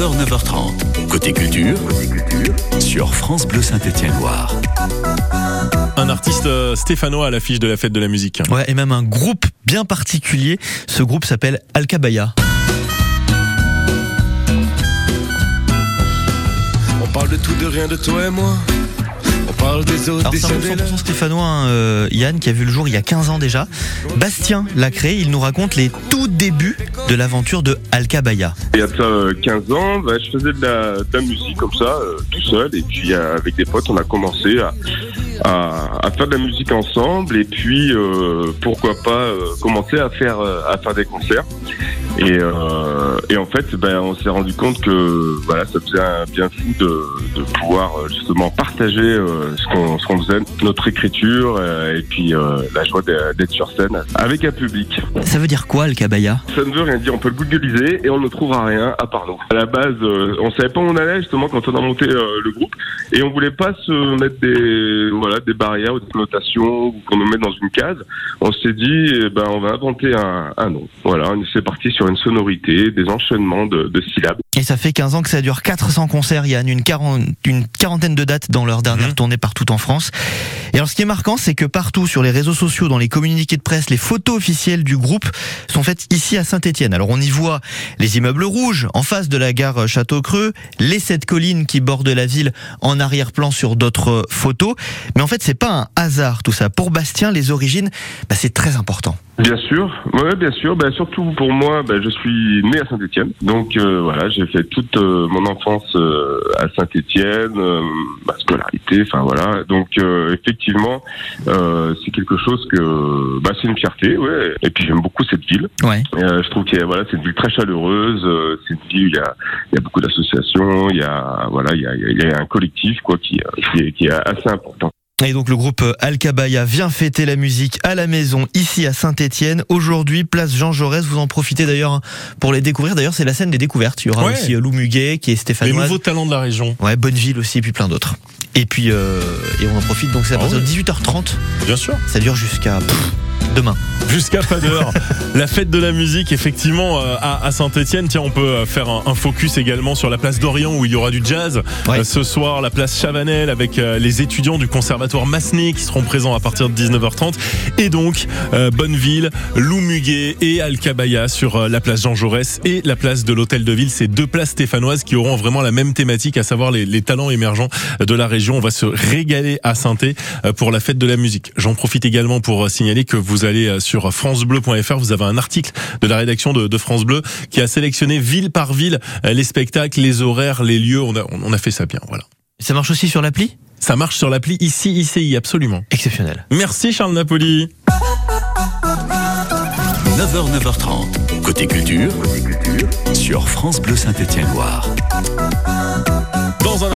9h, 9h30. Côté culture, sur France Bleu Saint-Étienne-Loire. Un artiste euh, stéphanois à l'affiche de la fête de la musique. Ouais, et même un groupe bien particulier. Ce groupe s'appelle Alcabaya. On parle de tout, de rien, de toi et moi. On parle des autres, Alors c'est un siens, groupe des leurs. 100% stéphanois, hein, euh, Yann, qui a vu le jour il y a 15 ans déjà. Bastien l'a créé, il nous raconte les tout débuts de l'aventure de Alcabaya. Il y a de ça euh, 15 ans, bah, je faisais de la, de la musique comme ça, euh, tout seul. Et puis euh, avec des potes, on a commencé à, à, à faire de la musique ensemble. Et puis euh, pourquoi pas euh, commencer à faire, euh, à faire des concerts. Et, euh, et en fait, ben, on s'est rendu compte que voilà, ça faisait un bien fou de, de pouvoir euh, justement partager euh, ce qu'on faisait, notre écriture, euh, et puis euh, la joie d'être sur scène avec un public. Ça veut dire quoi Alcabaya Ça ne veut rien dire, on peut le googliser et on ne trouvera rien à part nous. À la base, on savait pas où on allait justement quand on a monté le groupe et on voulait pas se mettre des voilà des barrières ou des connotations ou qu'on nous mette dans une case. On s'est dit, eh ben on va inventer un, un nom. Voilà, on s'est parti sur une sonorité, des enchaînements de, de syllabes. Et ça fait 15 ans que ça dure 400 concerts, Yann, une, une quarantaine de dates dans leur dernière Mhm. tournée partout en France. Et alors ce qui est marquant, c'est que partout sur les réseaux sociaux, dans les communiqués de presse, les photos officielles du groupe sont faites ici à Saint-Étienne. Alors on y voit les immeubles rouges en face de la gare Château-Creux, les sept collines qui bordent la ville en arrière-plan sur d'autres photos. Mais en fait, c'est pas un hasard tout ça. Pour Bastien, les origines, bah, c'est très important. Bien sûr, ouais, bien sûr. Ben, surtout pour moi, ben, je suis né à Saint-Étienne, donc euh, voilà, j'ai fait toute euh, mon enfance euh, à Saint-Étienne, euh, ma scolarité, enfin voilà. Donc euh, effectivement, euh, c'est quelque chose que, ben, c'est une fierté, ouais. Et puis j'aime beaucoup cette ville. Ouais. Euh, je trouve que voilà, c'est une ville très chaleureuse. euh, c'est une ville où il y a, il y a beaucoup d'associations, il y a voilà, il y a, il y a un collectif quoi qui, qui, est, qui est assez important. Et donc le groupe Alcabaya vient fêter la musique à la maison ici à Saint-Étienne. Aujourd'hui, place Jean Jaurès. Vous en profitez d'ailleurs hein, pour les découvrir. D'ailleurs, c'est la scène des découvertes. Il y aura Ouais. aussi euh, Lou Muguet qui est Les stéphanoise. nouveaux talents de la région, Ouais, Bonneville aussi, et puis plein d'autres. Et puis, euh, et on en profite. Donc c'est à Ah partir de ouais. 18h30. bien sûr. Ça dure jusqu'à demain. Jusqu'à pas d'heure. la fête de la musique, effectivement, euh, à, Saint-Etienne. Tiens, on peut euh, faire un, focus également sur la place d'Orient où il y aura du jazz. Ouais. Euh, ce soir, la place Chavanel avec les étudiants du conservatoire Massenet qui seront présents à partir de 19h30. Et donc, Bonneville, Lou Muguet et Alcabaya sur la place Jean Jaurès et la place de l'Hôtel de Ville. Ces deux places stéphanoises qui auront vraiment la même thématique, à savoir les, les talents émergents de la région. On va se régaler à saint pour la fête de la musique. J'en profite également pour signaler que vous allez euh, sur francebleu.fr, vous avez un article de la rédaction de, de France Bleu qui a sélectionné ville par ville euh, les spectacles, les horaires, les lieux. On a, on a fait ça bien, voilà. Ça marche aussi sur l'appli? Ça marche sur l'appli ici, ICI, absolument. Exceptionnel. Merci Charles Napoli. 9h, 9h30. Côté culture, sur France Bleu Saint-Étienne-Loire. Dans un